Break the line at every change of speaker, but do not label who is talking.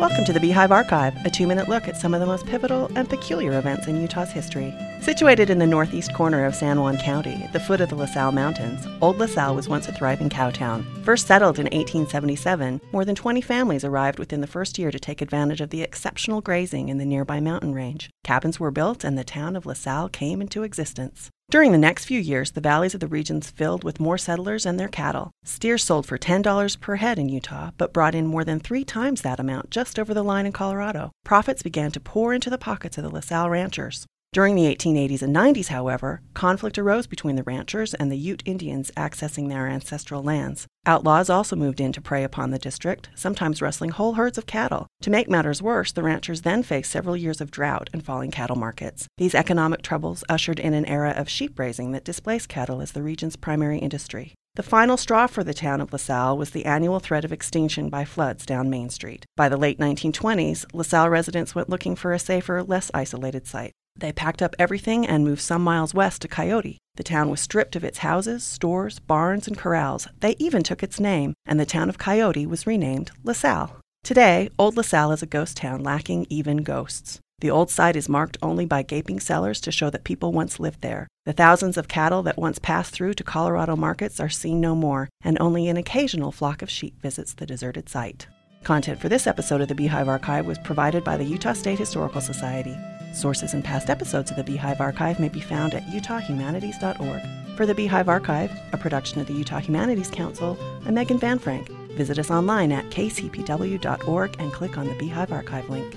Welcome to the Beehive Archive, a two minute look at some of the most pivotal and peculiar events in Utah's history. Situated in the northeast corner of San Juan County, at the foot of the La Sal Mountains, Old La Sal was once a thriving cow town. First settled in 1877, more than 20 families arrived within the first year to take advantage of the exceptional grazing in the nearby mountain range. Cabins were built, and the town of La Sal came into existence. During the next few years, the valleys of the regions filled with more settlers and their cattle. Steers sold for $10 per head in Utah, but brought in more than three times that amount just over the line in Colorado. Profits began to pour into the pockets of the La Sal ranchers. During the 1880s and 90s, however, conflict arose between the ranchers and the Ute Indians accessing their ancestral lands. Outlaws also moved in to prey upon the district, sometimes rustling whole herds of cattle. To make matters worse, the ranchers then faced several years of drought and falling cattle markets. These economic troubles ushered in an era of sheep raising that displaced cattle as the region's primary industry. The final straw for the town of La Sal was the annual threat of extinction by floods down Main Street. By the late 1920s, La Sal residents went looking for a safer, less isolated site. They packed up everything and moved some miles west to Coyote. The town was stripped of its houses, stores, barns, and corrals. They even took its name, and the town of Coyote was renamed La Sal. Today, Old La Sal is a ghost town lacking even ghosts. The old site is marked only by gaping cellars to show that people once lived there. The thousands of cattle that once passed through to Colorado markets are seen no more, and only an occasional flock of sheep visits the deserted site. Content for this episode of the Beehive Archive was provided by the Utah State Historical Society. Sources and past episodes of the Beehive Archive may be found at utahhumanities.org. For the Beehive Archive, a production of the Utah Humanities Council, I'm Megan Van Frank. Visit us online at kcpw.org and click on the Beehive Archive link.